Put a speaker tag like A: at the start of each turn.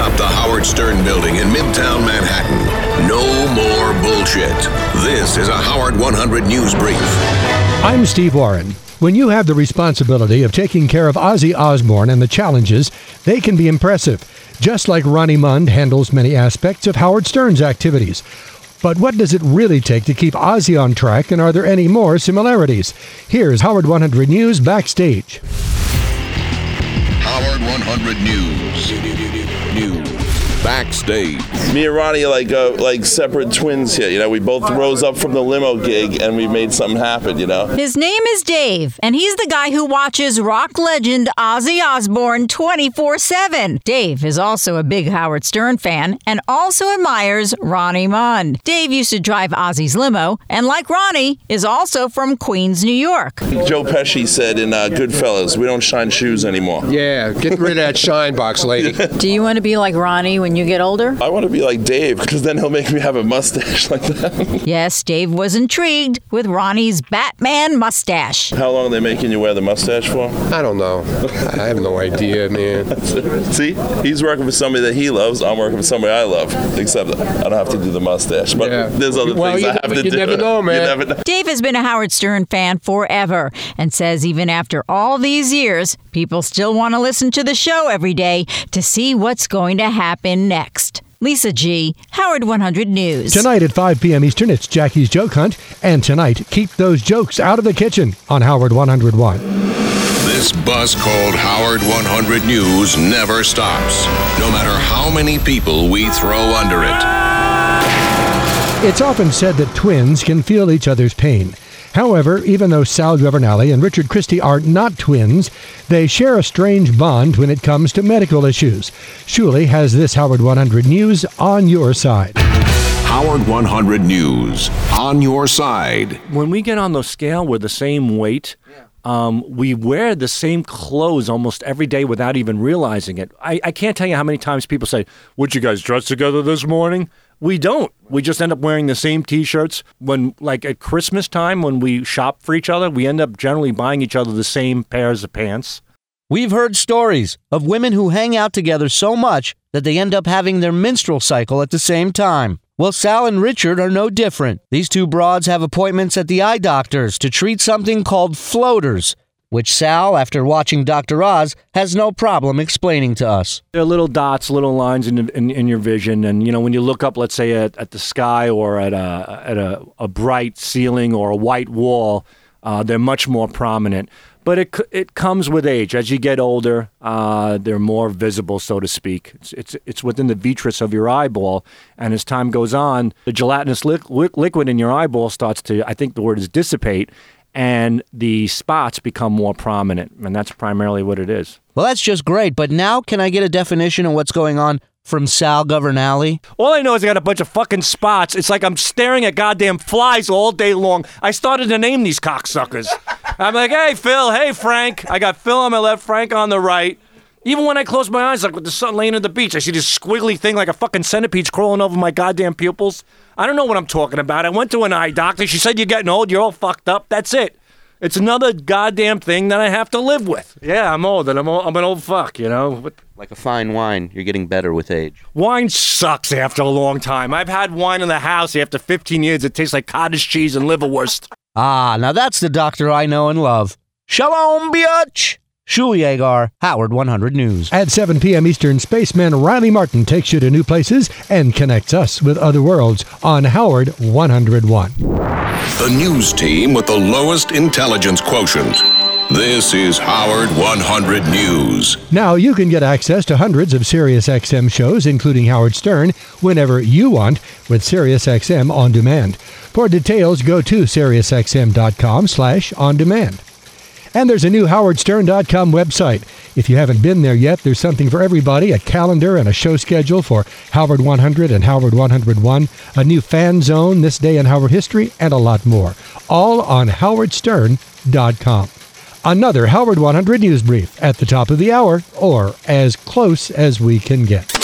A: atop the Howard Stern building in Midtown Manhattan. No more bullshit. This is a Howard 100 News Brief.
B: I'm Steve Warren. When you have the responsibility of taking care of Ozzy Osbourne and the challenges, they can be impressive, just like Ronnie Mund handles many aspects of Howard Stern's activities. But what does it really take to keep Ozzy on track, and are there any more similarities? Here's Howard 100 News Backstage.
A: Howard 100 News. News. Backstage.
C: Me and Ronnie are like uh, like separate twins here. You know, we both rose up from the limo gig and we made something happen. You know.
D: His name is Dave, and he's the guy who watches rock legend Ozzy Osbourne 24 7. Dave is also a big Howard Stern fan and also admires Ronnie Mund. Dave used to drive Ozzy's limo, and like Ronnie, is also from Queens, New York.
C: Joe Pesci said in uh, Goodfellas, "We don't shine shoes anymore."
E: Yeah, get rid of that shine box, lady.
D: Do you want to be like Ronnie when you get older?
C: I want to be like Dave because then he'll make me have a mustache like that.
D: Yes, Dave was intrigued with Ronnie's Batman mustache.
C: How long are they making you wear the mustache for?
E: I don't know. I have no idea, man.
C: See, he's working for somebody that he loves. I'm working for somebody I love. Except I don't have to do the mustache, but
E: Yeah.
C: there's other
E: Well,
C: things
E: you
C: I have
E: never-
C: to
E: you
C: do.
E: never know, man.
C: You never know.
D: Dave has been a Howard Stern fan forever and says even after all these years, people still want to listen to the show every day to see what's going to happen next. Lisa G., Howard 100 News.
B: Tonight at 5 p.m. Eastern, it's Jackie's Joke Hunt. And tonight, keep those jokes out of the kitchen on Howard 101.
A: This bus called Howard 100 News never stops, no matter how many people we throw under it.
B: It's often said that twins can feel each other's pain. However, even though Sal Governale and Richard Christie are not twins, they share a strange bond when it comes to medical issues. Shuli has this Howard 100 News on your side.
A: Howard 100 News on your side.
F: when we get on the scale, we're the same weight. Um, we wear the same clothes almost every day without even realizing it. I, I can't tell you how many times people say, Would you guys dress together this morning? We don't. We just end up wearing the same t shirts. When, like at Christmas time, when we shop for each other, we end up generally buying each other the same pairs of pants.
G: We've heard stories of women who hang out together so much that they end up having their menstrual cycle at the same time. Well, Sal and Richard are no different. These two broads have appointments at the eye doctors to treat something called floaters, which Sal, after watching Dr. Oz, has no problem explaining to us.
F: They're little dots, little lines in, in, in your vision, and you know when you look up, let's say at, at the sky or at a at a, a bright ceiling or a white wall, uh, they're much more prominent. But it it comes with age. As you get older, uh, they're more visible, so to speak. It's, it's it's within the vitreous of your eyeball, and as time goes on, the gelatinous li- li- liquid in your eyeball starts to, I think the word is dissipate, and the spots become more prominent, and that's primarily what it is.
G: Well, that's just great, but now can I get a definition of what's going on from Sal Governale?
F: All I know is I got a bunch of fucking spots. It's like I'm staring at goddamn flies all day long. I started to name these cocksuckers. I'm like, hey, Phil. Hey, Frank. I got Phil on my left, Frank on the right. Even when I close my eyes, like with the sun laying on the beach, I see this squiggly thing like a fucking centipede crawling over my goddamn pupils. I don't know what I'm talking about. I went to an eye doctor. She said, You're getting old. You're all fucked up. That's it. It's another goddamn thing that I have to live with. Yeah, I'm old and I'm, old, I'm an old fuck, you know? What-
G: Like a fine wine, you're getting better with age.
F: Wine sucks after a long time. I've had wine in the house after 15 years. It tastes like cottage cheese and liverwurst.
G: Ah, now that's the doctor I know and love. Shalom, biatch! Shuli Egar, Howard 100 News.
B: At 7 p.m. Eastern, spaceman Riley Martin takes you to new places and connects us with other worlds on Howard 101.
A: The news team with the lowest intelligence quotient. This is Howard 100 News.
B: Now you can get access to hundreds of SiriusXM shows, including Howard Stern, whenever you want with SiriusXM On Demand. For details, go to SiriusXM.com slash on demand. And there's a new HowardStern.com website. If you haven't been there yet, there's something for everybody a calendar and a show schedule for Howard 100 and Howard 101, a new fan zone, this day in Howard history, and a lot more. All on HowardStern.com. Another Howard 100 news brief at the top of the hour, or as close as we can get.